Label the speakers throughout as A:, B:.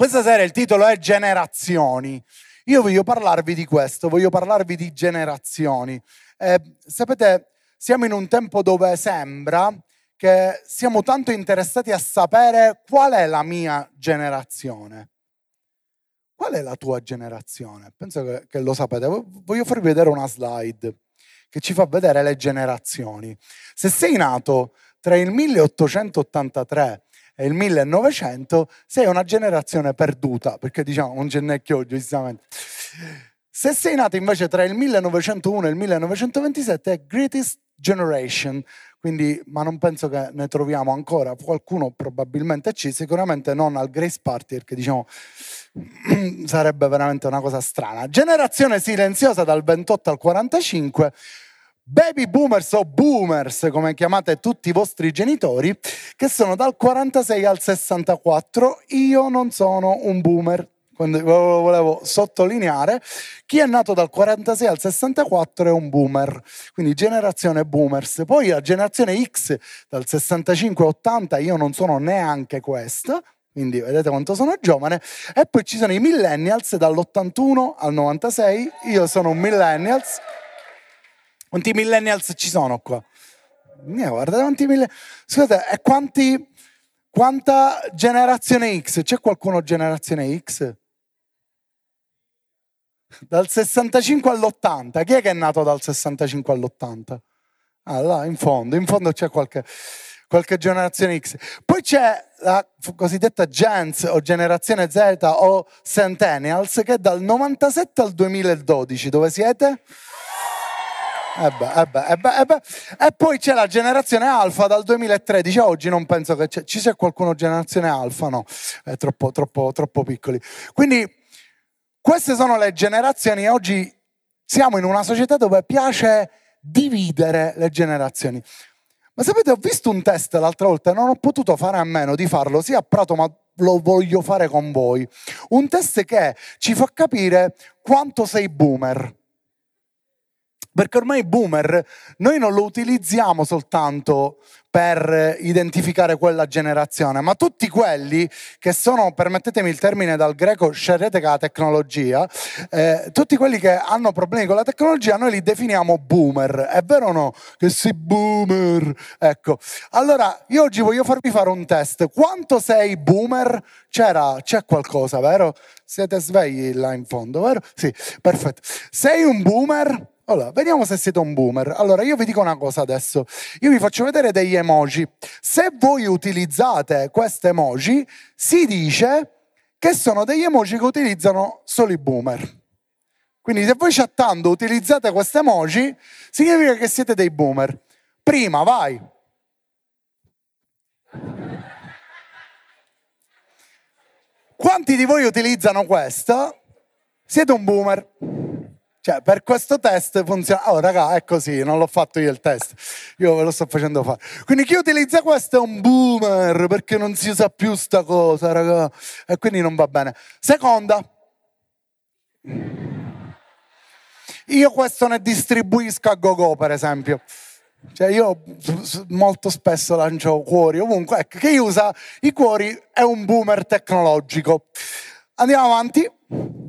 A: Questa sera il titolo è Generazioni. Io voglio parlarvi di questo, voglio parlarvi di generazioni. Eh, sapete, siamo in un tempo dove sembra che siamo tanto interessati a sapere qual è la mia generazione. Qual è la tua generazione? Penso che, che lo sapete. Voglio farvi vedere una slide che ci fa vedere le generazioni. Se sei nato tra il 1883 e il 1900 sei una generazione perduta, perché diciamo un gennecchio giustamente. Se sei nato invece tra il 1901 e il 1927 è Greatest Generation, quindi, ma non penso che ne troviamo ancora, qualcuno probabilmente ci, sicuramente non al Grace Party, perché diciamo sarebbe veramente una cosa strana. Generazione silenziosa dal 28 al 45, baby boomers o boomers, come chiamate tutti i vostri genitori, che sono dal 46 al 64. Io non sono un boomer, volevo sottolineare, chi è nato dal 46 al 64 è un boomer, quindi generazione boomers. Poi la generazione X dal 65 al 80 io non sono neanche questa, quindi vedete quanto sono giovane. E poi ci sono i millennials dall'81 al 96, io sono un millennials. Quanti millennials ci sono qua? Eh, guardate quanti millennials. Scusate, e quanti, quanta generazione X? C'è qualcuno generazione X? Dal 65 all'80. Chi è che è nato dal 65 all'80? Ah, là, in fondo, in fondo c'è qualche, qualche generazione X. Poi c'è la cosiddetta Gens o generazione Z o Centennials che è dal 97 al 2012. Dove siete? Eh beh, eh beh, eh e poi c'è la generazione alfa dal 2013 a oggi non penso che c'è, ci sia qualcuno generazione alfa no. È troppo, troppo, troppo piccoli. Quindi queste sono le generazioni oggi siamo in una società dove piace dividere le generazioni. Ma sapete ho visto un test l'altra volta e non ho potuto fare a meno di farlo sia a Prato ma lo voglio fare con voi. Un test che ci fa capire quanto sei boomer perché ormai boomer noi non lo utilizziamo soltanto per identificare quella generazione, ma tutti quelli che sono, permettetemi il termine dal greco, scerrete la tecnologia, eh, tutti quelli che hanno problemi con la tecnologia, noi li definiamo boomer. È vero o no? Che sei boomer? Ecco. Allora, io oggi voglio farvi fare un test. Quanto sei boomer? C'era, c'è qualcosa, vero? Siete svegli là in fondo, vero? Sì, perfetto. Sei un boomer? Allora, vediamo se siete un boomer. Allora, io vi dico una cosa adesso. Io vi faccio vedere degli emoji. Se voi utilizzate queste emoji, si dice che sono degli emoji che utilizzano solo i boomer. Quindi se voi chattando utilizzate queste emoji, significa che siete dei boomer. Prima, vai. Quanti di voi utilizzano questo? Siete un boomer. Cioè, per questo test funziona. Oh, raga, è così, non l'ho fatto io il test. Io ve lo sto facendo fare. Quindi chi utilizza questo è un boomer, perché non si sa più sta cosa, raga. E quindi non va bene. Seconda. Io questo ne distribuisco a go-go, per esempio. Cioè io molto spesso lancio cuori ovunque. Ecco, chi usa i cuori è un boomer tecnologico. Andiamo avanti.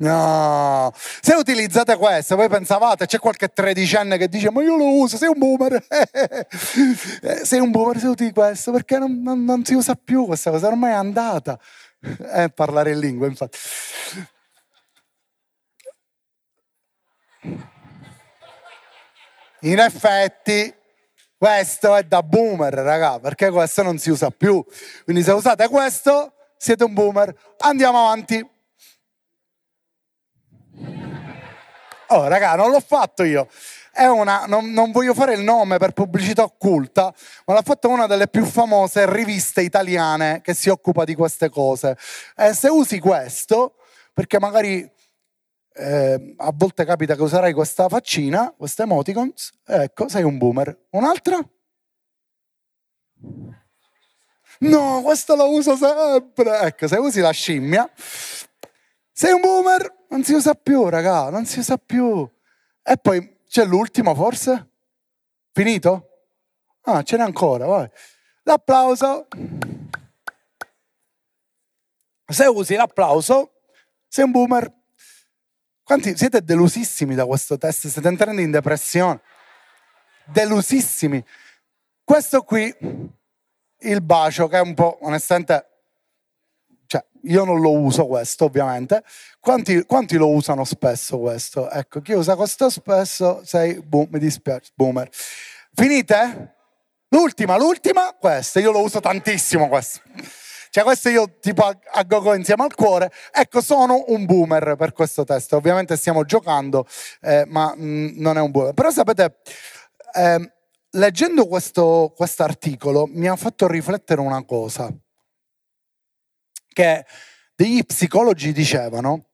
A: No, se utilizzate questo, voi pensavate, c'è qualche tredicenne che dice ma io lo uso, sei un boomer, eh, sei un boomer se usi questo perché non, non, non, si usa più questa cosa, ormai è andata, eh, parlare in lingua infatti. In effetti questo è da boomer, raga, perché questo non si usa più. Quindi se usate questo siete un boomer. Andiamo avanti. Oh, raga, non l'ho fatto io. Una, non, non, voglio fare il nome per pubblicità occulta, ma l'ha fatta una delle più famose riviste italiane che si occupa di queste cose. E se usi questo, perché magari eh, a volte capita che userai questa faccina, queste emoticons, ecco, sei un boomer. Un'altra? No, questo lo uso sempre. Ecco, se usi la scimmia, sei un boomer non si usa più, raga, non si usa più. E poi c'è l'ultimo forse? Finito? Ah, ce n'è ancora, vai. l'applauso. Se usi l'applauso, sei un boomer. Quanti siete delusissimi da questo test? Siete entrando in depressione? Delusissimi. Questo qui, il bacio, che è un po', onestamente, io non lo uso questo, ovviamente. Quanti, quanti, lo usano spesso questo? Ecco, chi usa questo spesso, sei, boom, mi dispiace, boomer. Finite? L'ultima, l'ultima, questa, io lo uso tantissimo questo. Cioè questo io tipo a, a gogo insieme al cuore. Ecco, sono un boomer per questo test. Ovviamente stiamo giocando, eh, ma mh, mm, non è un boomer. Però sapete, eh, leggendo questo articolo mi ha fatto riflettere una cosa. Che degli psicologi dicevano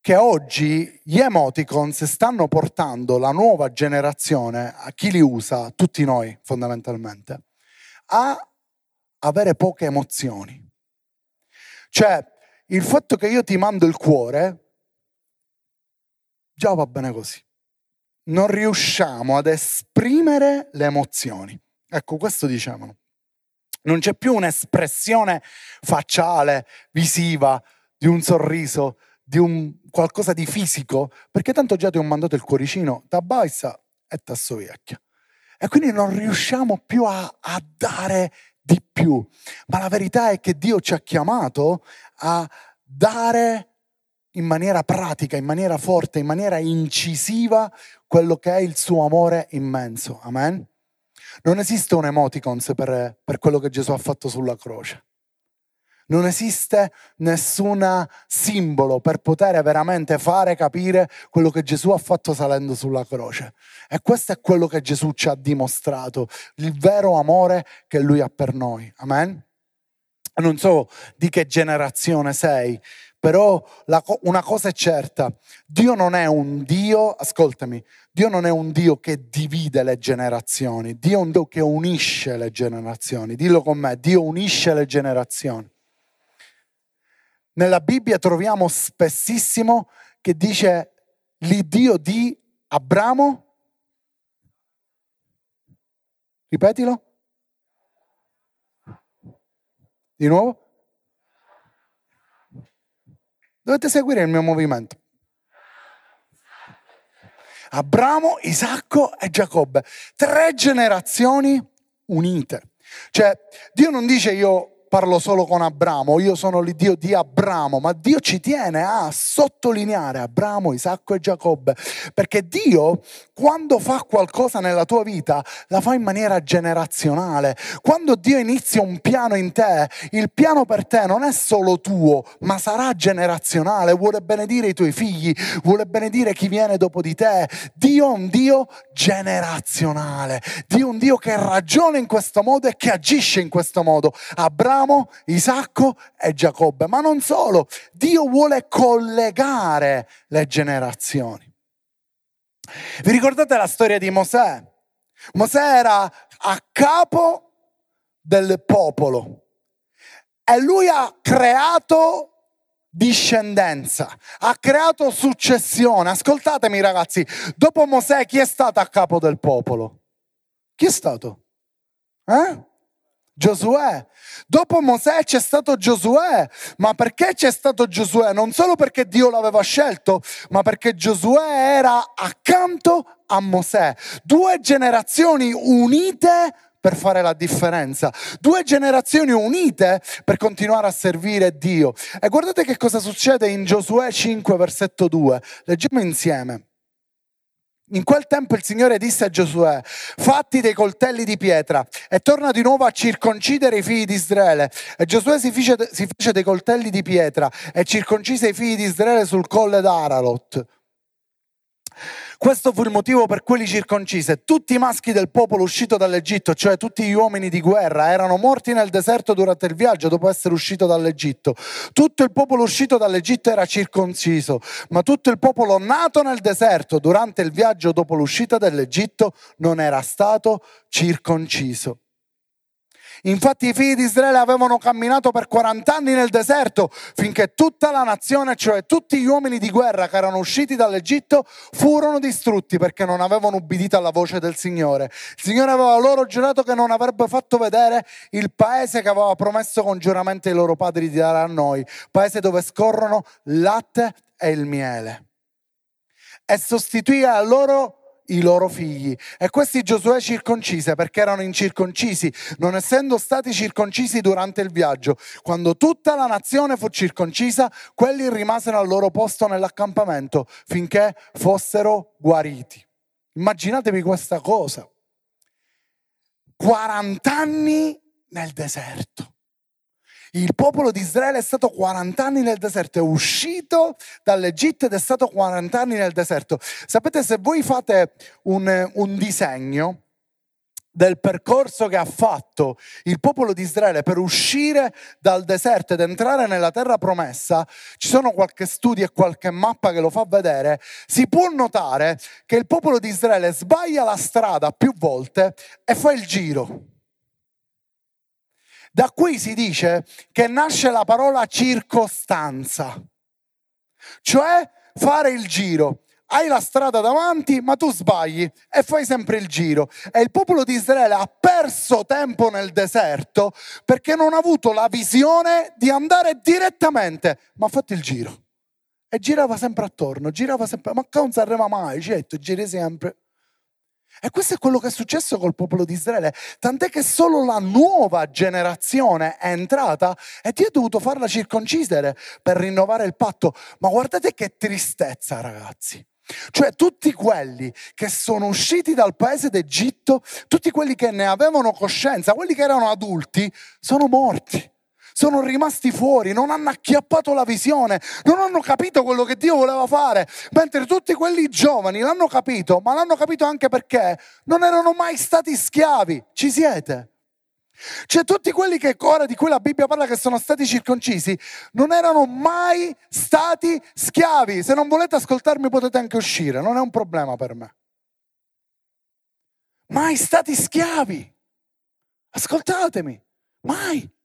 A: che oggi gli emoticons stanno portando la nuova generazione, a chi li usa, tutti noi fondamentalmente, a avere poche emozioni. Cioè, il fatto che io ti mando il cuore, già va bene così. Non riusciamo ad esprimere le emozioni. Ecco, questo dicevano. Non c'è più un'espressione facciale, visiva, di un sorriso, di un qualcosa di fisico, perché tanto già ti ho mandato il cuoricino, da baissa e tasso vecchia. E quindi non riusciamo più a, a dare di più. Ma la verità è che Dio ci ha chiamato a dare in maniera pratica, in maniera forte, in maniera incisiva quello che è il suo amore immenso. Amen? Non esiste un emoticons per, per quello che Gesù ha fatto sulla croce. Non esiste nessun simbolo per poter veramente fare capire quello che Gesù ha fatto salendo sulla croce. E questo è quello che Gesù ci ha dimostrato, il vero amore che Lui ha per noi. Amen? Non so di che generazione sei, però la, una cosa è certa, Dio non è un Dio, ascoltami, Dio non è un Dio che divide le generazioni, Dio è un Dio che unisce le generazioni. Dillo con me, Dio unisce le generazioni. Nella Bibbia troviamo spessissimo che dice l'Iddio di Abramo. Ripetilo. Di nuovo. Dovete seguire il mio movimento. Abramo, Isacco e Giacobbe. Tre generazioni unite. Cioè, Dio non dice io parlo solo con Abramo, io sono l'Iddio di Abramo, ma Dio ci tiene a sottolineare Abramo, Isacco e Giacobbe, perché Dio quando fa qualcosa nella tua vita la fa in maniera generazionale. Quando Dio inizia un piano in te, il piano per te non è solo tuo, ma sarà generazionale, vuole benedire i tuoi figli, vuole benedire chi viene dopo di te. Dio è un Dio generazionale, Dio è un Dio che ragiona in questo modo e che agisce in questo modo. Abramo Abramo, Isacco e Giacobbe. Ma non solo, Dio vuole collegare le generazioni. Vi ricordate la storia di Mosè? Mosè era a capo del popolo e lui ha creato discendenza, ha creato successione. Ascoltatemi ragazzi, dopo Mosè chi è stato a capo del popolo? Chi è stato? Eh? Giosuè. Dopo Mosè c'è stato Giosuè, ma perché c'è stato Giosuè? Non solo perché Dio l'aveva scelto, ma perché Giosuè era accanto a Mosè. Due generazioni unite per fare la differenza. Due generazioni unite per continuare a servire Dio. E guardate che cosa succede in Giosuè 5, versetto 2. Leggiamo insieme. In quel tempo il Signore disse a Giosuè, fatti dei coltelli di pietra e torna di nuovo a circoncidere i figli di Israele. E Giosuè si fece, si fece dei coltelli di pietra e circoncise i figli di Israele sul colle d'Aralot. Questo fu il motivo per cui li circoncise. Tutti i maschi del popolo uscito dall'Egitto, cioè tutti gli uomini di guerra, erano morti nel deserto durante il viaggio dopo essere uscito dall'Egitto. Tutto il popolo uscito dall'Egitto era circonciso, ma tutto il popolo nato nel deserto durante il viaggio dopo l'uscita dall'Egitto non era stato circonciso. Infatti i figli di Israele avevano camminato per 40 anni nel deserto finché tutta la nazione, cioè tutti gli uomini di guerra che erano usciti dall'Egitto, furono distrutti perché non avevano ubbidito alla voce del Signore. Il Signore aveva loro giurato che non avrebbe fatto vedere il paese che aveva promesso con giuramento ai loro padri di dare a noi, paese dove scorrono latte e il miele. E sostituì a loro i loro figli. E questi Giosuè circoncise perché erano incirconcisi, non essendo stati circoncisi durante il viaggio. Quando tutta la nazione fu circoncisa, quelli rimasero al loro posto nell'accampamento finché fossero guariti. Immaginatevi questa cosa. 40 anni nel deserto. Il popolo di Israele è stato 40 anni nel deserto, è uscito dall'Egitto ed è stato 40 anni nel deserto. Sapete, se voi fate un, un disegno del percorso che ha fatto il popolo di Israele per uscire dal deserto ed entrare nella terra promessa, ci sono qualche studio e qualche mappa che lo fa vedere, si può notare che il popolo di Israele sbaglia la strada più volte e fa il giro. Da qui si dice che nasce la parola circostanza, cioè fare il giro. Hai la strada davanti, ma tu sbagli e fai sempre il giro. E il popolo di Israele ha perso tempo nel deserto perché non ha avuto la visione di andare direttamente, ma ha fatto il giro. E girava sempre attorno, girava sempre, ma non si arriva mai, certo, giri sempre. E questo è quello che è successo col popolo di Israele, tant'è che solo la nuova generazione è entrata e Dio ha dovuto farla circoncidere per rinnovare il patto. Ma guardate che tristezza, ragazzi. Cioè tutti quelli che sono usciti dal paese d'Egitto, tutti quelli che ne avevano coscienza, quelli che erano adulti, sono morti sono rimasti fuori, non hanno acchiappato la visione, non hanno capito quello che Dio voleva fare, mentre tutti quelli giovani l'hanno capito, ma l'hanno capito anche perché non erano mai stati schiavi. Ci siete? Cioè tutti quelli che ora di cui la Bibbia parla che sono stati circoncisi non erano mai stati schiavi. Se non volete ascoltarmi potete anche uscire, non è un problema per me. Mai stati schiavi. Ascoltatemi, mai.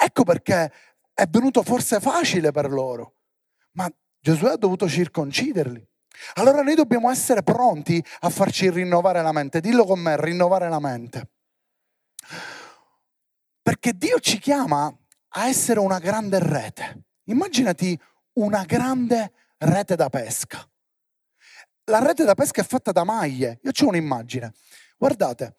A: Ecco perché è venuto forse facile per loro, ma Gesù ha dovuto circonciderli. Allora noi dobbiamo essere pronti a farci rinnovare la mente. Dillo con me, rinnovare la mente. Perché Dio ci chiama a essere una grande rete. Immaginati una grande rete da pesca. La rete da pesca è fatta da maglie. Io ho un'immagine. Guardate,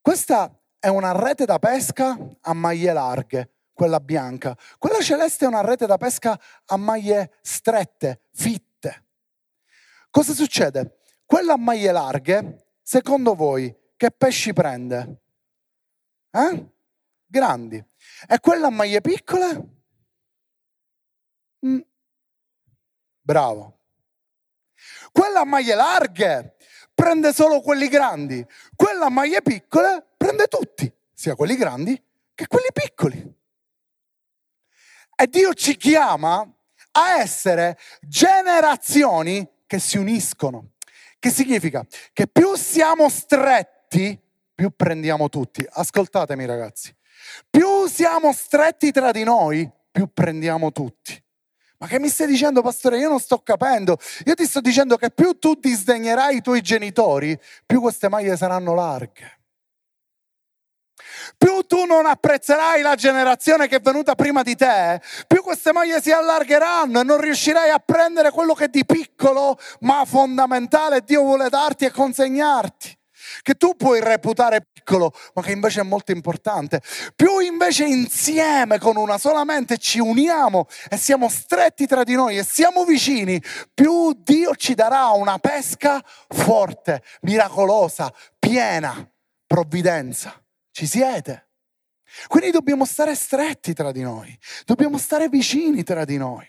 A: questa è una rete da pesca a maglie larghe quella bianca. Quella celeste è una rete da pesca a maglie strette, fitte. Cosa succede? Quella a maglie larghe, secondo voi, che pesci prende? Eh? Grandi. E quella a maglie piccole? Mm. Bravo. Quella a maglie larghe prende solo quelli grandi. Quella a maglie piccole prende tutti, sia quelli grandi che quelli piccoli. E Dio ci chiama a essere generazioni che si uniscono. Che significa che più siamo stretti, più prendiamo tutti. Ascoltatemi ragazzi. Più siamo stretti tra di noi, più prendiamo tutti. Ma che mi stai dicendo, pastore? Io non sto capendo. Io ti sto dicendo che più tu disdegnerai i tuoi genitori, più queste maglie saranno larghe più tu non apprezzerai la generazione che è venuta prima di te, più queste maglie si allargheranno e non riuscirai a prendere quello che di piccolo ma fondamentale Dio vuole darti e consegnarti che tu puoi reputare piccolo, ma che invece è molto importante. Più invece insieme con una sola mente ci uniamo e siamo stretti tra di noi e siamo vicini, più Dio ci darà una pesca forte, miracolosa, piena, provvidenza. Ci siete? Quindi dobbiamo stare stretti tra di noi, dobbiamo stare vicini tra di noi.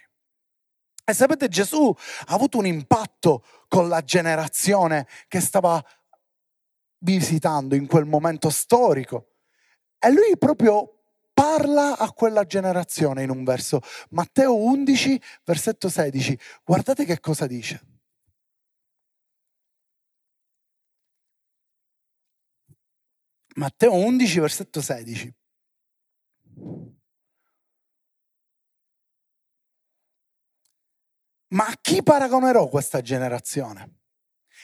A: E sapete, Gesù ha avuto un impatto con la generazione che stava visitando in quel momento storico. E lui proprio parla a quella generazione in un verso. Matteo 11, versetto 16. Guardate che cosa dice. Matteo 11, versetto 16. Ma a chi paragonerò questa generazione?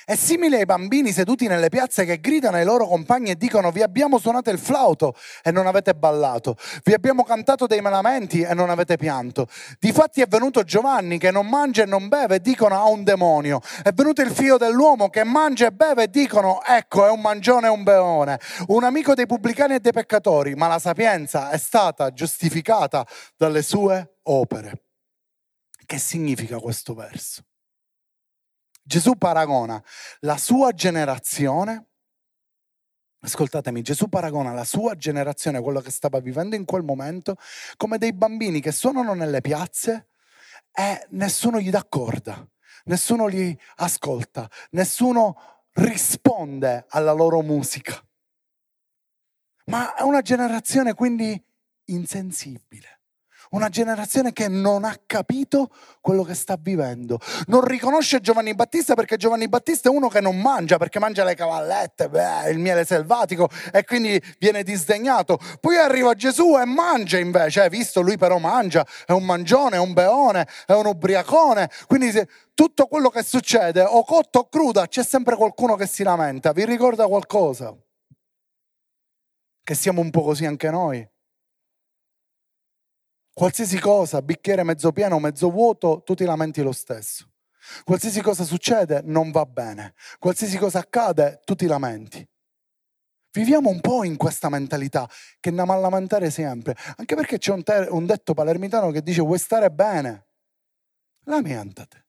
A: È simile ai bambini seduti nelle piazze che gridano ai loro compagni e dicono vi abbiamo suonato il flauto e non avete ballato, vi abbiamo cantato dei lamenti e non avete pianto. Difatti è venuto Giovanni che non mangia e non beve e dicono ha un demonio. È venuto il figlio dell'uomo che mangia e beve e dicono ecco è un mangione e un beone, un amico dei pubblicani e dei peccatori, ma la sapienza è stata giustificata dalle sue opere. Che significa questo verso? Gesù paragona la sua generazione, ascoltatemi, Gesù paragona la sua generazione, quello che stava vivendo in quel momento, come dei bambini che suonano nelle piazze e nessuno gli dà corda, nessuno li ascolta, nessuno risponde alla loro musica. Ma è una generazione quindi insensibile una generazione che non ha capito quello che sta vivendo. Non riconosce Giovanni Battista perché Giovanni Battista è uno che non mangia, perché mangia le cavallette, beh, il miele selvatico e quindi viene disdegnato. Poi arriva Gesù e mangia invece, hai visto? Lui però mangia, è un mangione, è un beone, è un ubriacone. Quindi tutto quello che succede, o cotto o cruda, c'è sempre qualcuno che si lamenta. Vi ricorda qualcosa? Che siamo un po' così anche noi. Qualsiasi cosa, bicchiere mezzo pieno o mezzo vuoto, tu ti lamenti lo stesso. Qualsiasi cosa succede non va bene. Qualsiasi cosa accade, tu ti lamenti. Viviamo un po' in questa mentalità che andiamo a lamentare sempre, anche perché c'è un, ter- un detto palermitano che dice vuoi stare bene? Lamentate.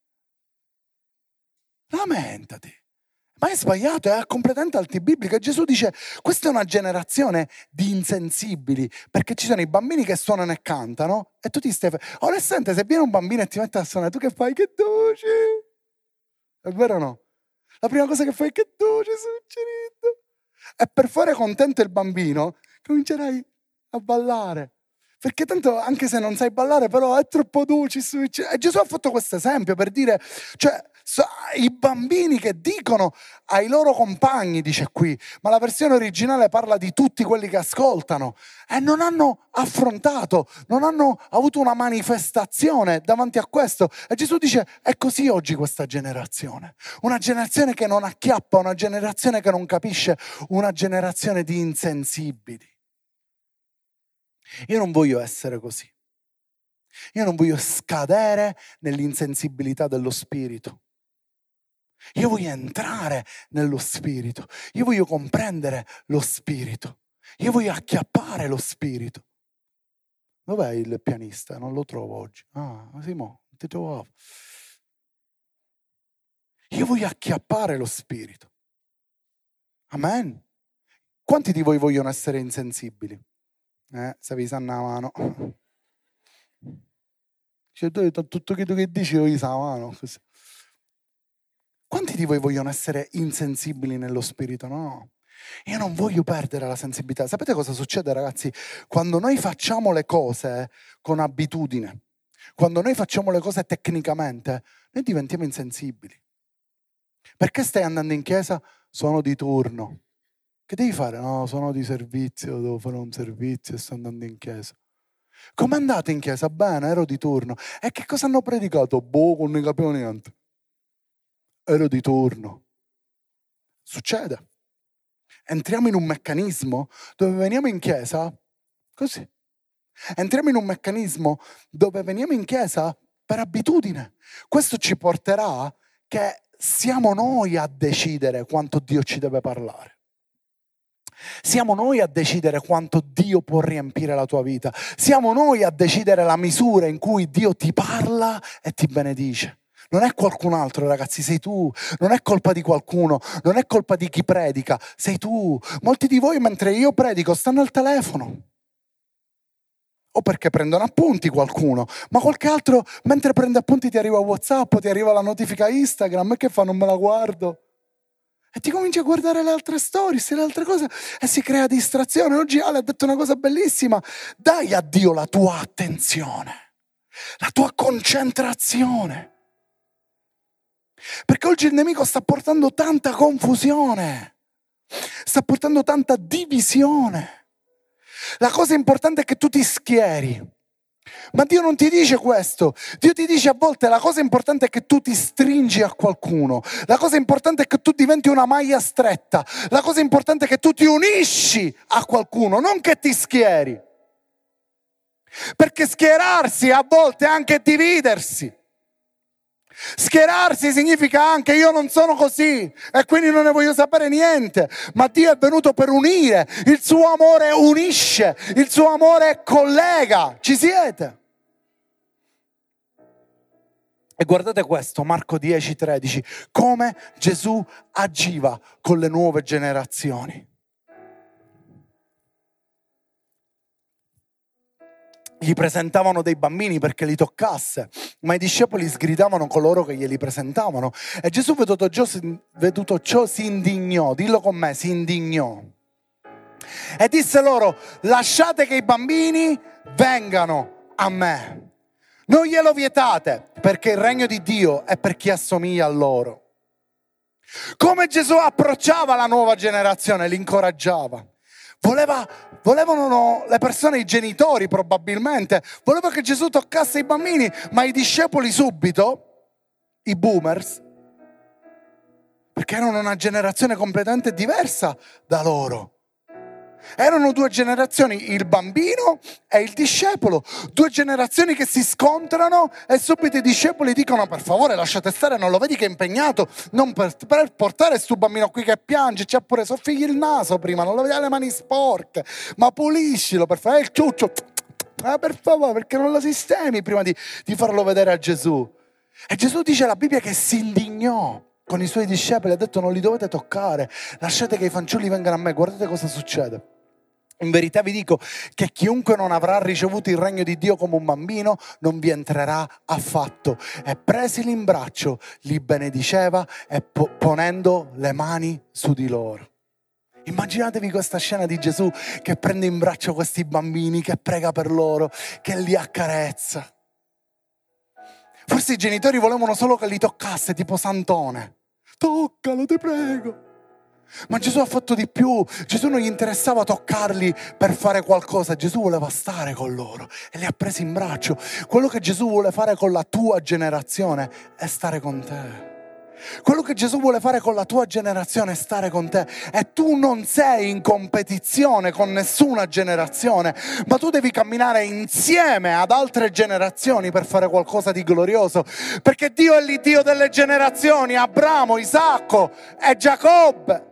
A: Lamentati. Ma è sbagliato, è completamente antibiblico. E Gesù dice, questa è una generazione di insensibili, perché ci sono i bambini che suonano e cantano, e tu ti stai... Onestamente, se viene un bambino e ti mette a suonare, tu che fai? Che dolce! È vero o no? La prima cosa che fai è che dolce, succedendo. E per fare contento il bambino, comincerai a ballare. Perché tanto, anche se non sai ballare, però è troppo dolce. E Gesù ha fatto questo esempio per dire, cioè, i bambini che dicono ai loro compagni, dice qui, ma la versione originale parla di tutti quelli che ascoltano e non hanno affrontato, non hanno avuto una manifestazione davanti a questo. E Gesù dice, è così oggi questa generazione, una generazione che non acchiappa, una generazione che non capisce, una generazione di insensibili. Io non voglio essere così. Io non voglio scadere nell'insensibilità dello spirito. Io voglio entrare nello spirito, io voglio comprendere lo spirito, io voglio acchiappare lo spirito. Dov'è il pianista? Non lo trovo oggi. Ah, Simo, ti trovavo. Io voglio acchiappare lo spirito. Amen. Quanti di voi vogliono essere insensibili? Eh, sanno la mano. Cioè, tutto quello che dici gli sa mano. Quanti di voi vogliono essere insensibili nello spirito? No. Io non voglio perdere la sensibilità. Sapete cosa succede, ragazzi? Quando noi facciamo le cose con abitudine, quando noi facciamo le cose tecnicamente, noi diventiamo insensibili. Perché stai andando in chiesa? Sono di turno. Che devi fare? No, sono di servizio, devo fare un servizio e sto andando in chiesa. Come andate in chiesa? Bene, ero di turno. E che cosa hanno predicato? Boh, non ne capivo niente ero di turno. Succede. Entriamo in un meccanismo dove veniamo in chiesa così. Entriamo in un meccanismo dove veniamo in chiesa per abitudine. Questo ci porterà che siamo noi a decidere quanto Dio ci deve parlare. Siamo noi a decidere quanto Dio può riempire la tua vita. Siamo noi a decidere la misura in cui Dio ti parla e ti benedice. Non è qualcun altro, ragazzi, sei tu. Non è colpa di qualcuno, non è colpa di chi predica, sei tu. Molti di voi mentre io predico stanno al telefono. O perché prendono appunti qualcuno, ma qualche altro mentre prende appunti ti arriva WhatsApp, ti arriva la notifica Instagram, e che fa? Non me la guardo. E ti cominci a guardare le altre stories, le altre cose e si crea distrazione. Oggi Ale ha detto una cosa bellissima. Dai a Dio la tua attenzione, la tua concentrazione. Perché oggi il nemico sta portando tanta confusione. sta portando tanta divisione. La cosa importante è che tu ti schieri. Ma Dio non ti dice questo. Dio ti dice a volte la cosa importante è che tu ti stringi a qualcuno. La cosa importante è che tu diventi una maglia stretta. La cosa importante è che tu ti unisci a qualcuno, non che ti schieri. Perché schierarsi a volte è anche dividersi. Schierarsi significa anche io non sono così e quindi non ne voglio sapere niente, ma Dio è venuto per unire, il suo amore unisce, il suo amore collega, ci siete? E guardate questo, Marco 10, 13, come Gesù agiva con le nuove generazioni. Gli presentavano dei bambini perché li toccasse, ma i discepoli sgridavano coloro che glieli presentavano. E Gesù, veduto ciò, veduto ciò, si indignò, dillo con me, si indignò. E disse loro, lasciate che i bambini vengano a me. Non glielo vietate, perché il regno di Dio è per chi assomiglia a loro. Come Gesù approcciava la nuova generazione, li incoraggiava. Voleva, volevano le persone, i genitori probabilmente, voleva che Gesù toccasse i bambini, ma i discepoli subito, i boomers, perché erano una generazione completamente diversa da loro. Erano due generazioni, il bambino e il discepolo, due generazioni che si scontrano e subito i discepoli dicono per favore lasciate stare, non lo vedi che è impegnato, non per, per portare questo bambino qui che piange, ci ha pure soffigli il naso prima, non lo vedi le mani sporche, ma puliscilo per fare il ciuccio, ah, per favore perché non lo sistemi prima di, di farlo vedere a Gesù. E Gesù dice alla Bibbia che si indignò con i suoi discepoli, ha detto non li dovete toccare, lasciate che i fanciulli vengano a me, guardate cosa succede. In verità vi dico che chiunque non avrà ricevuto il regno di Dio come un bambino non vi entrerà affatto. E presili in braccio, li benediceva e po- ponendo le mani su di loro. Immaginatevi questa scena di Gesù che prende in braccio questi bambini, che prega per loro, che li accarezza. Forse i genitori volevano solo che li toccasse, tipo Santone. Toccalo, ti prego. Ma Gesù ha fatto di più. Gesù non gli interessava toccarli per fare qualcosa. Gesù voleva stare con loro e li ha presi in braccio. Quello che Gesù vuole fare con la tua generazione è stare con te. Quello che Gesù vuole fare con la tua generazione è stare con te. E tu non sei in competizione con nessuna generazione, ma tu devi camminare insieme ad altre generazioni per fare qualcosa di glorioso. Perché Dio è l'Iddio delle generazioni, Abramo, Isacco e Giacobbe.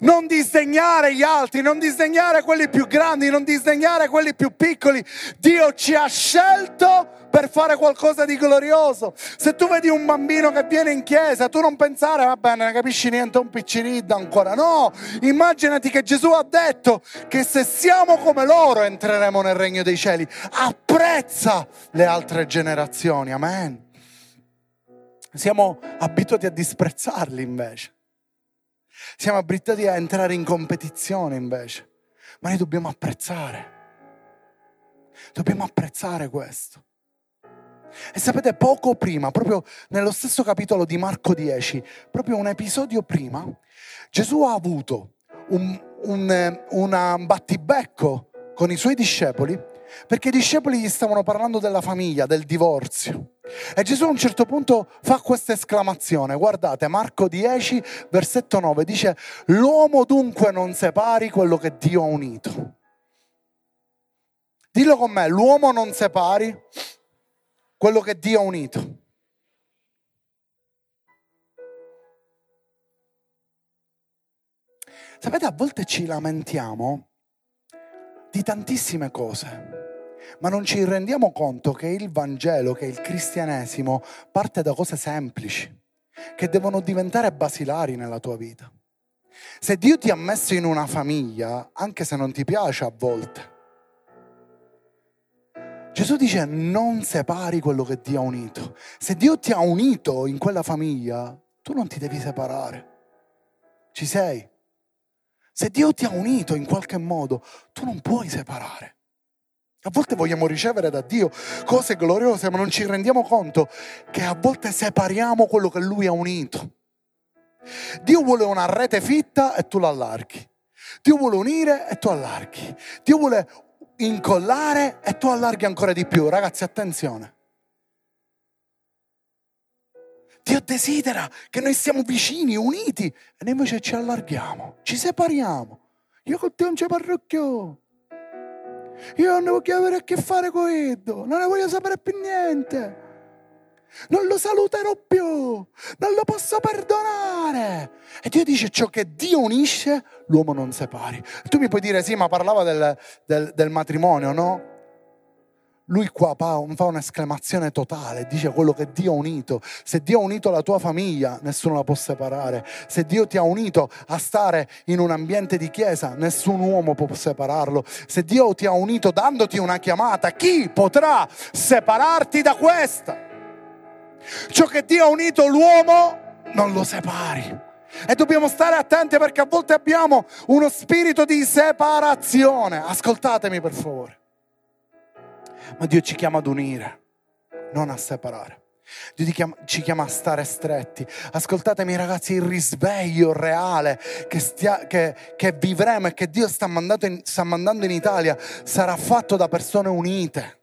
A: Non disdegnare gli altri, non disdegnare quelli più grandi, non disdegnare quelli più piccoli. Dio ci ha scelto per fare qualcosa di glorioso. Se tu vedi un bambino che viene in chiesa, tu non pensare, va bene, non capisci niente, un picciridda ancora. No, immaginati che Gesù ha detto che se siamo come loro entreremo nel regno dei cieli. Apprezza le altre generazioni, amen. Siamo abituati a disprezzarli invece. Siamo abituati a entrare in competizione invece, ma noi dobbiamo apprezzare. Dobbiamo apprezzare questo. E sapete, poco prima, proprio nello stesso capitolo di Marco 10, proprio un episodio prima, Gesù ha avuto un, un, un battibecco con i suoi discepoli perché i discepoli gli stavano parlando della famiglia, del divorzio. E Gesù a un certo punto fa questa esclamazione, guardate Marco 10, versetto 9, dice, l'uomo dunque non separi quello che Dio ha unito. Dillo con me, l'uomo non separi quello che Dio ha unito. Sapete, a volte ci lamentiamo di tantissime cose ma non ci rendiamo conto che il Vangelo, che il cristianesimo parte da cose semplici, che devono diventare basilari nella tua vita. Se Dio ti ha messo in una famiglia, anche se non ti piace a volte, Gesù dice non separi quello che Dio ha unito. Se Dio ti ha unito in quella famiglia, tu non ti devi separare. Ci sei? Se Dio ti ha unito in qualche modo, tu non puoi separare. A volte vogliamo ricevere da Dio cose gloriose, ma non ci rendiamo conto che a volte separiamo quello che Lui ha unito. Dio vuole una rete fitta e tu l'allarghi. Dio vuole unire e tu allarghi. Dio vuole incollare e tu allarghi ancora di più. Ragazzi, attenzione. Dio desidera che noi siamo vicini, uniti, e noi invece ci allarghiamo, ci separiamo. Io con te non ci parrocchio. Io non ne voglio avere a che fare con Edo, non ne voglio sapere più niente. Non lo saluterò più, non lo posso perdonare. E Dio dice ciò che Dio unisce, l'uomo non separi. Tu mi puoi dire sì, ma parlava del, del, del matrimonio, no? Lui qua fa un'esclamazione totale, dice quello che Dio ha unito. Se Dio ha unito la tua famiglia, nessuno la può separare. Se Dio ti ha unito a stare in un ambiente di chiesa, nessun uomo può separarlo. Se Dio ti ha unito dandoti una chiamata, chi potrà separarti da questa? Ciò che Dio ha unito l'uomo, non lo separi. E dobbiamo stare attenti perché a volte abbiamo uno spirito di separazione. Ascoltatemi per favore. Ma Dio ci chiama ad unire, non a separare. Dio ci chiama a stare stretti. Ascoltatemi ragazzi, il risveglio reale che, stia, che, che vivremo e che Dio sta, in, sta mandando in Italia sarà fatto da persone unite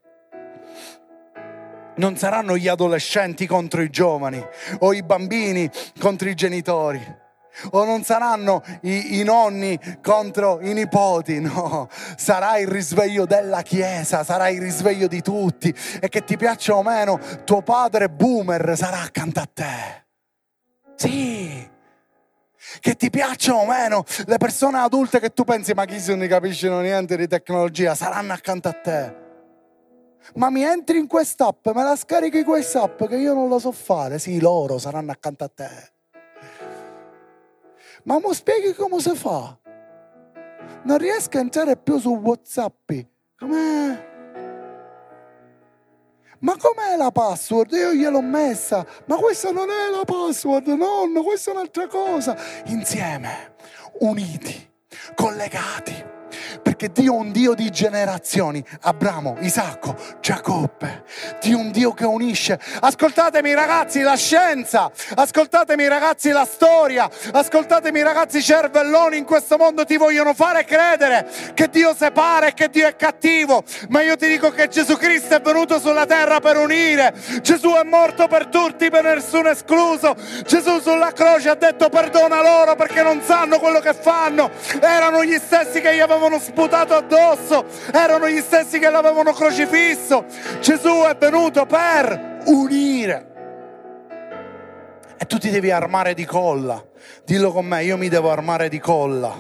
A: non saranno gli adolescenti contro i giovani o i bambini contro i genitori o non saranno i, i, nonni contro i nipoti, no, sarà il risveglio della Chiesa, sarà il risveglio di tutti e che ti piaccia o meno, tuo padre boomer sarà accanto a te. Sì, che ti piaccia o meno, le persone adulte che tu pensi ma chi se non capiscono niente di tecnologia saranno accanto a te. Ma mi entri in quest'app, me la scarichi quest'app che io non lo so fare. Sì, loro saranno accanto a te. Ma mi spieghi come si fa? Non riesco a entrare più su WhatsApp. Com'è? Ma com'è la password? Io gliel'ho messa. Ma questa non è la password, nonno, questa è un'altra cosa. Insieme, uniti, collegati perché Dio è un Dio di generazioni. Abramo, Isacco, Giacobbe. Dio è un Dio che unisce. Ascoltatemi ragazzi la scienza, ascoltatemi ragazzi la storia, ascoltatemi ragazzi cervelloni in questo mondo ti vogliono fare credere che Dio separa e che Dio è cattivo. Ma io ti dico che Gesù Cristo è venuto sulla terra per unire. Gesù è morto per tutti, per nessuno escluso. Gesù sulla croce ha detto perdona loro perché non sanno quello che fanno. Erano gli stessi che gli avevano sputato addosso, erano gli stessi che l'avevano crocifisso. Gesù è venuto per unire. E tu ti devi armare di colla. Dillo con me, io mi devo armare di colla.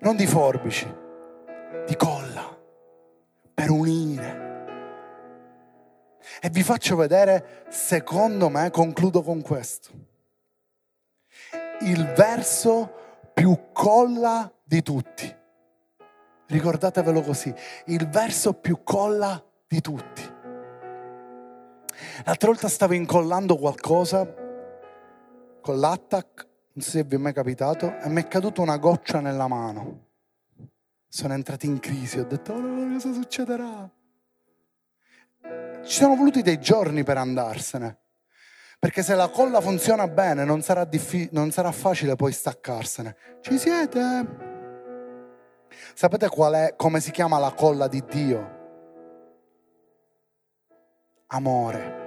A: Non di forbici, di colla. Per unire. E vi faccio vedere, secondo me, concludo con questo. Il verso più colla di tutti. Ricordatevelo così, il verso più colla di tutti. L'altra volta stavo incollando qualcosa con l'attack, non so se vi è mai capitato, e mi è caduta una goccia nella mano. Sono entrato in crisi, ho detto, oh, cosa succederà? Ci sono voluti dei giorni per andarsene. Perché se la colla funziona bene non sarà, diffi- non sarà facile poi staccarsene. Ci siete? Sapete qual è, come si chiama la colla di Dio? Amore.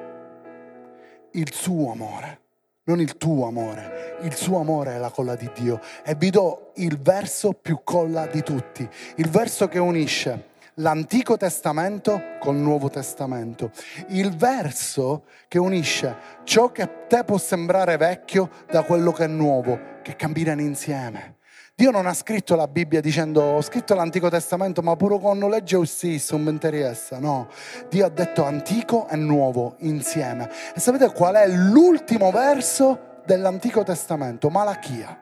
A: Il suo amore. Non il tuo amore, il suo amore è la colla di Dio. E vi do il verso più colla di tutti, il verso che unisce l'Antico Testamento col Nuovo Testamento. Il verso che unisce ciò che a te può sembrare vecchio da quello che è nuovo, che camminano insieme. Dio non ha scritto la Bibbia dicendo ho scritto l'Antico Testamento ma pure quando legge o stesso non mi interessa, no. Dio ha detto antico e nuovo insieme. E sapete qual è l'ultimo verso dell'Antico Testamento? Malachia.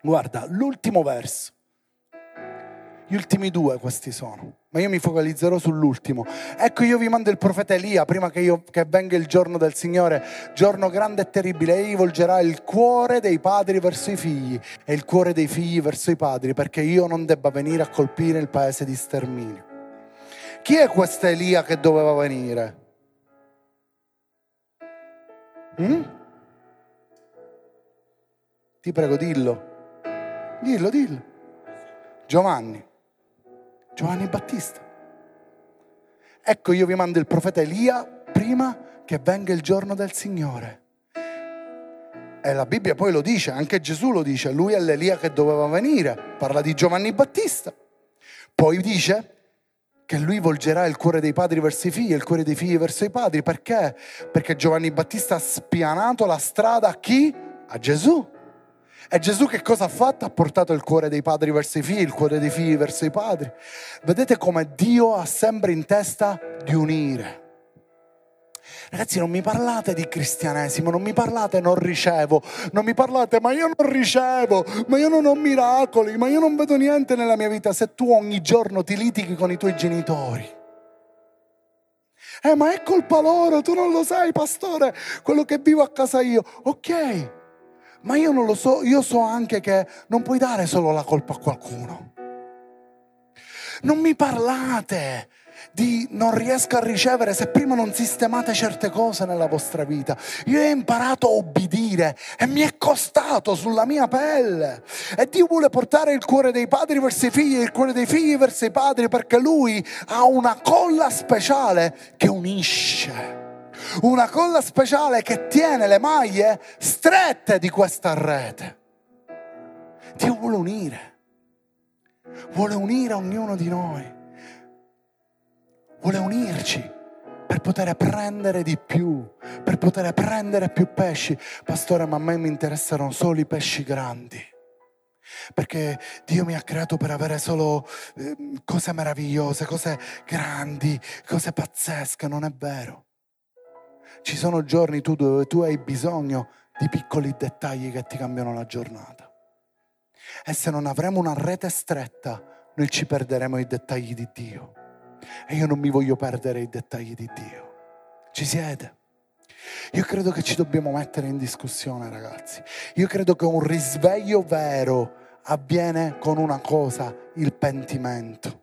A: Guarda, l'ultimo verso. Gli ultimi due questi sono, ma io mi focalizzerò sull'ultimo. Ecco, io vi mando il profeta Elia prima che, io, che venga il giorno del Signore, giorno grande e terribile. Egli volgerà il cuore dei padri verso i figli e il cuore dei figli verso i padri, perché io non debba venire a colpire il paese di sterminio. Chi è questa Elia che doveva venire? Mm? Ti prego, dillo. Dillo, dillo. Giovanni. Giovanni Battista. Ecco, io vi mando il profeta Elia prima che venga il giorno del Signore. E la Bibbia poi lo dice, anche Gesù lo dice, lui è l'Elia che doveva venire, parla di Giovanni Battista. Poi dice che lui volgerà il cuore dei padri verso i figli e il cuore dei figli verso i padri. Perché? Perché Giovanni Battista ha spianato la strada a chi? A Gesù. E Gesù che cosa ha fatto? Ha portato il cuore dei padri verso i figli, il cuore dei figli verso i padri. Vedete come Dio ha sempre in testa di unire. Ragazzi, non mi parlate di cristianesimo, non mi parlate non ricevo, non mi parlate ma io non ricevo, ma io non ho miracoli, ma io non vedo niente nella mia vita se tu ogni giorno ti litighi con i tuoi genitori. Eh, ma è colpa loro, tu non lo sai, pastore, quello che vivo a casa io. Ok, ma io non lo so, io so anche che non puoi dare solo la colpa a qualcuno. Non mi parlate di non riesco a ricevere se prima non sistemate certe cose nella vostra vita. Io ho imparato a obbedire e mi è costato sulla mia pelle. E Dio vuole portare il cuore dei padri verso i figli e il cuore dei figli verso i padri perché Lui ha una colla speciale che unisce. Una colla speciale che tiene le maglie strette di questa rete. Dio vuole unire. Vuole unire ognuno di noi vuole unirci per poter prendere di più, per poter prendere più pesci. Pastore, ma a me mi interessano solo i pesci grandi. Perché Dio mi ha creato per avere solo eh, cose meravigliose, cose grandi, cose pazzesche, non è vero. Ci sono giorni tu dove tu hai bisogno di piccoli dettagli che ti cambiano la giornata. E se non avremo una rete stretta, noi ci perderemo i dettagli di Dio. E io non mi voglio perdere i dettagli di Dio. Ci siete? Io credo che ci dobbiamo mettere in discussione, ragazzi. Io credo che un risveglio vero avviene con una cosa, il pentimento.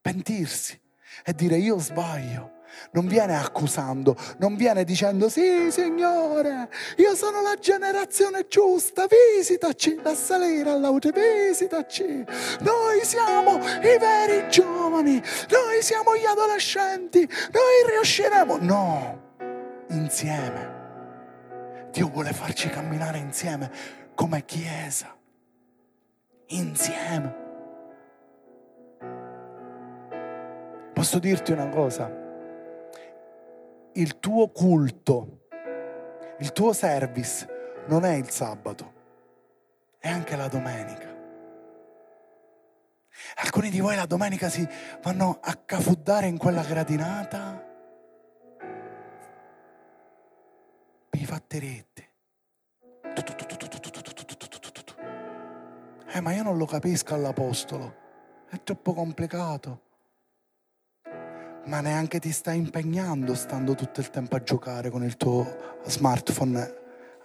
A: Pentirsi e dire io sbaglio non viene accusando, non viene dicendo sì Signore, io sono la generazione giusta, visitaci, da salire all'auto, visitaci. Noi siamo i veri giovani, noi siamo gli adolescenti, noi riusciremo. No, insieme. Dio vuole farci camminare insieme come Chiesa, insieme. Posso dirti una cosa? Il tuo culto, il tuo service non è il sabato, è anche la domenica. Alcuni di voi la domenica si vanno a cafuddare in quella gradinata. I fatteretti. Eh, ma io non lo capisco all'apostolo. È troppo complicato ma neanche ti stai impegnando stando tutto il tempo a giocare con il tuo smartphone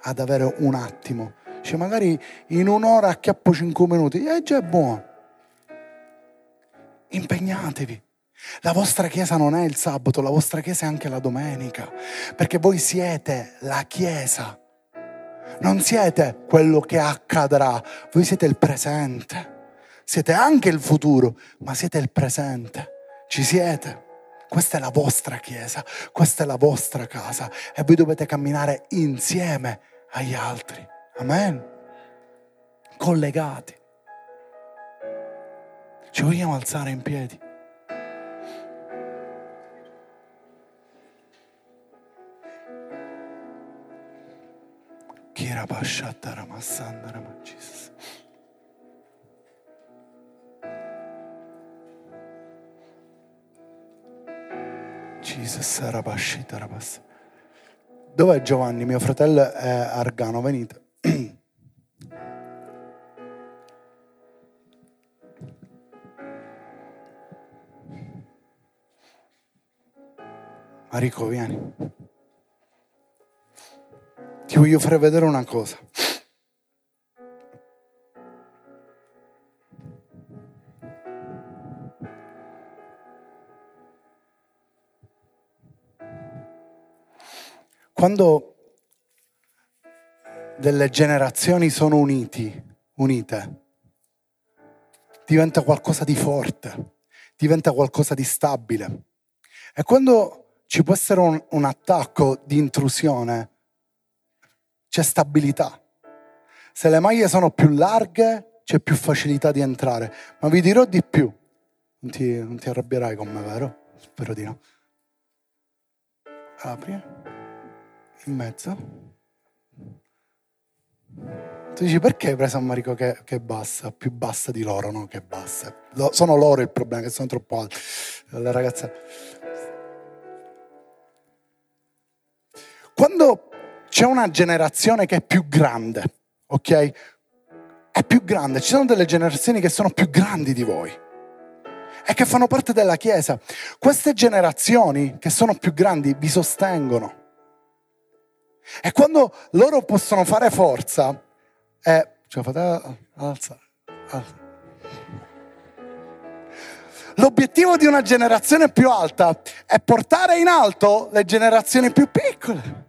A: ad avere un attimo. Cioè magari in un'ora acchiappo 5 minuti, e eh, già è buono. Impegnatevi. La vostra chiesa non è il sabato, la vostra chiesa è anche la domenica, perché voi siete la chiesa. Non siete quello che accadrà, voi siete il presente. Siete anche il futuro, ma siete il presente. Ci siete. Questa è la vostra chiesa, questa è la vostra casa e voi dovete camminare insieme agli altri. Amen. Collegati. Ci vogliamo alzare in piedi? Kira Jesus. Dov'è Giovanni? Mio fratello è Argano, venite. Marico, vieni. Ti voglio fare vedere una cosa. Quando delle generazioni sono uniti, unite, diventa qualcosa di forte, diventa qualcosa di stabile. E quando ci può essere un, un attacco di intrusione, c'è stabilità. Se le maglie sono più larghe, c'è più facilità di entrare. Ma vi dirò di più. Non ti, non ti arrabbierai con me, vero? Spero di no. Apri. In mezzo. Tu dici perché hai preso a Marico che, che, è bassa, più bassa di loro, no? Che bassa. sono loro il problema, che sono troppo alti. La ragazza. Quando c'è una generazione che è più grande, ok? È più grande, ci sono delle generazioni che sono più grandi di voi e che fanno parte della Chiesa. Queste generazioni che sono più grandi vi sostengono. E quando loro possono fare forza, è... Ce la fate alzare. alzare. L'obiettivo di una generazione più alta è portare in alto le generazioni più piccole.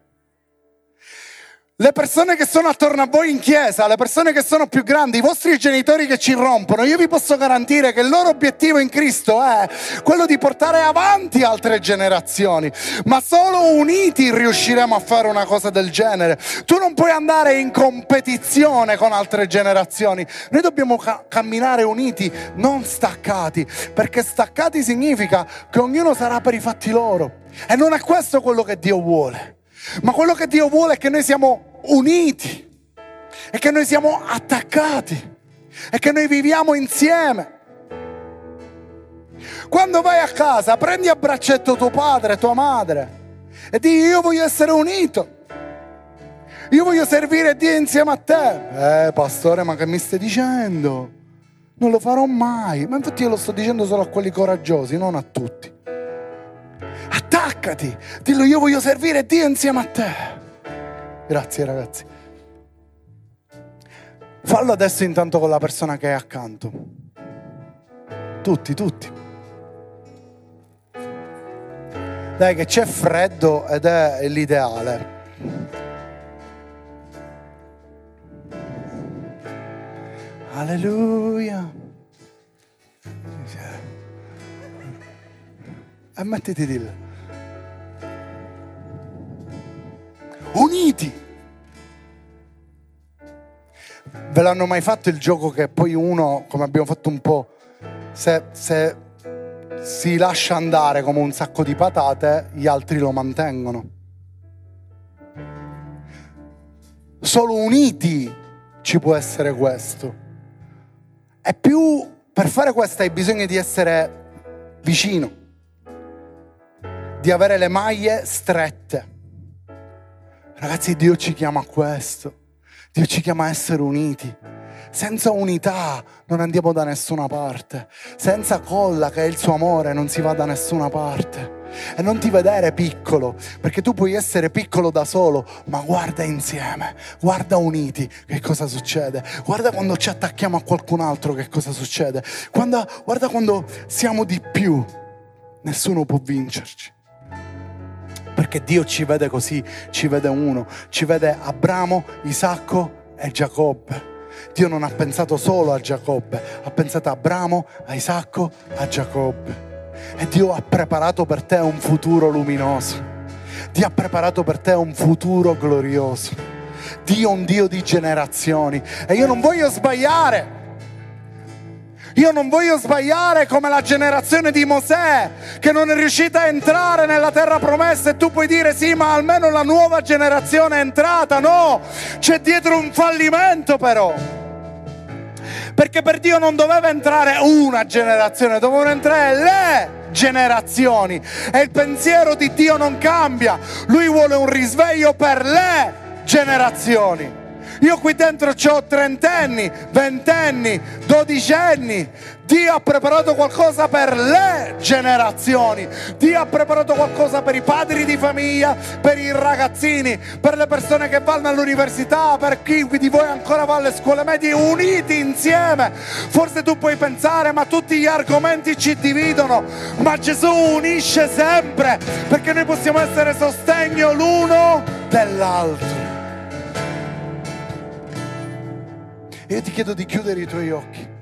A: Le persone che sono attorno a voi in chiesa, le persone che sono più grandi, i vostri genitori che ci rompono, io vi posso garantire che il loro obiettivo in Cristo è quello di portare avanti altre generazioni, ma solo uniti riusciremo a fare una cosa del genere. Tu non puoi andare in competizione con altre generazioni, noi dobbiamo ca- camminare uniti, non staccati, perché staccati significa che ognuno sarà per i fatti loro. E non è questo quello che Dio vuole. Ma quello che Dio vuole è che noi siamo uniti e che noi siamo attaccati e che noi viviamo insieme. Quando vai a casa, prendi a braccetto tuo padre tua madre e di io voglio essere unito. Io voglio servire Dio insieme a te. Eh, pastore, ma che mi stai dicendo? Non lo farò mai. Ma infatti io lo sto dicendo solo a quelli coraggiosi, non a tutti. Attaccati, dillo io voglio servire Dio insieme a te. Grazie ragazzi. Fallo adesso intanto con la persona che è accanto. Tutti, tutti. Dai che c'è freddo ed è l'ideale. Alleluia. E mettiti di là. Uniti. Ve l'hanno mai fatto il gioco che poi uno, come abbiamo fatto un po', se, se si lascia andare come un sacco di patate, gli altri lo mantengono. Solo uniti ci può essere questo. E più per fare questo hai bisogno di essere vicino di avere le maglie strette. Ragazzi, Dio ci chiama a questo. Dio ci chiama a essere uniti. Senza unità non andiamo da nessuna parte. Senza colla che è il suo amore non si va da nessuna parte. E non ti vedere piccolo, perché tu puoi essere piccolo da solo, ma guarda insieme, guarda uniti che cosa succede. Guarda quando ci attacchiamo a qualcun altro che cosa succede. Guarda, guarda quando siamo di più, nessuno può vincerci perché Dio ci vede così, ci vede uno, ci vede Abramo, Isacco e Giacobbe. Dio non ha pensato solo a Giacobbe, ha pensato a Abramo, a Isacco, a Giacobbe. E Dio ha preparato per te un futuro luminoso. Dio ha preparato per te un futuro glorioso. Dio è un Dio di generazioni. E io non voglio sbagliare. Io non voglio sbagliare come la generazione di Mosè che non è riuscita a entrare nella terra promessa e tu puoi dire sì, ma almeno la nuova generazione è entrata. No, c'è dietro un fallimento però. Perché per Dio non doveva entrare una generazione, dovevano entrare le generazioni. E il pensiero di Dio non cambia. Lui vuole un risveglio per le generazioni. Io qui dentro ho trentenni, ventenni, dodicenni. Dio ha preparato qualcosa per le generazioni. Dio ha preparato qualcosa per i padri di famiglia, per i ragazzini, per le persone che vanno all'università, per chi di voi ancora va alle scuole medie, uniti insieme. Forse tu puoi pensare, ma tutti gli argomenti ci dividono, ma Gesù unisce sempre, perché noi possiamo essere sostegno l'uno dell'altro. Io ti chiedo di chiudere i tuoi occhi.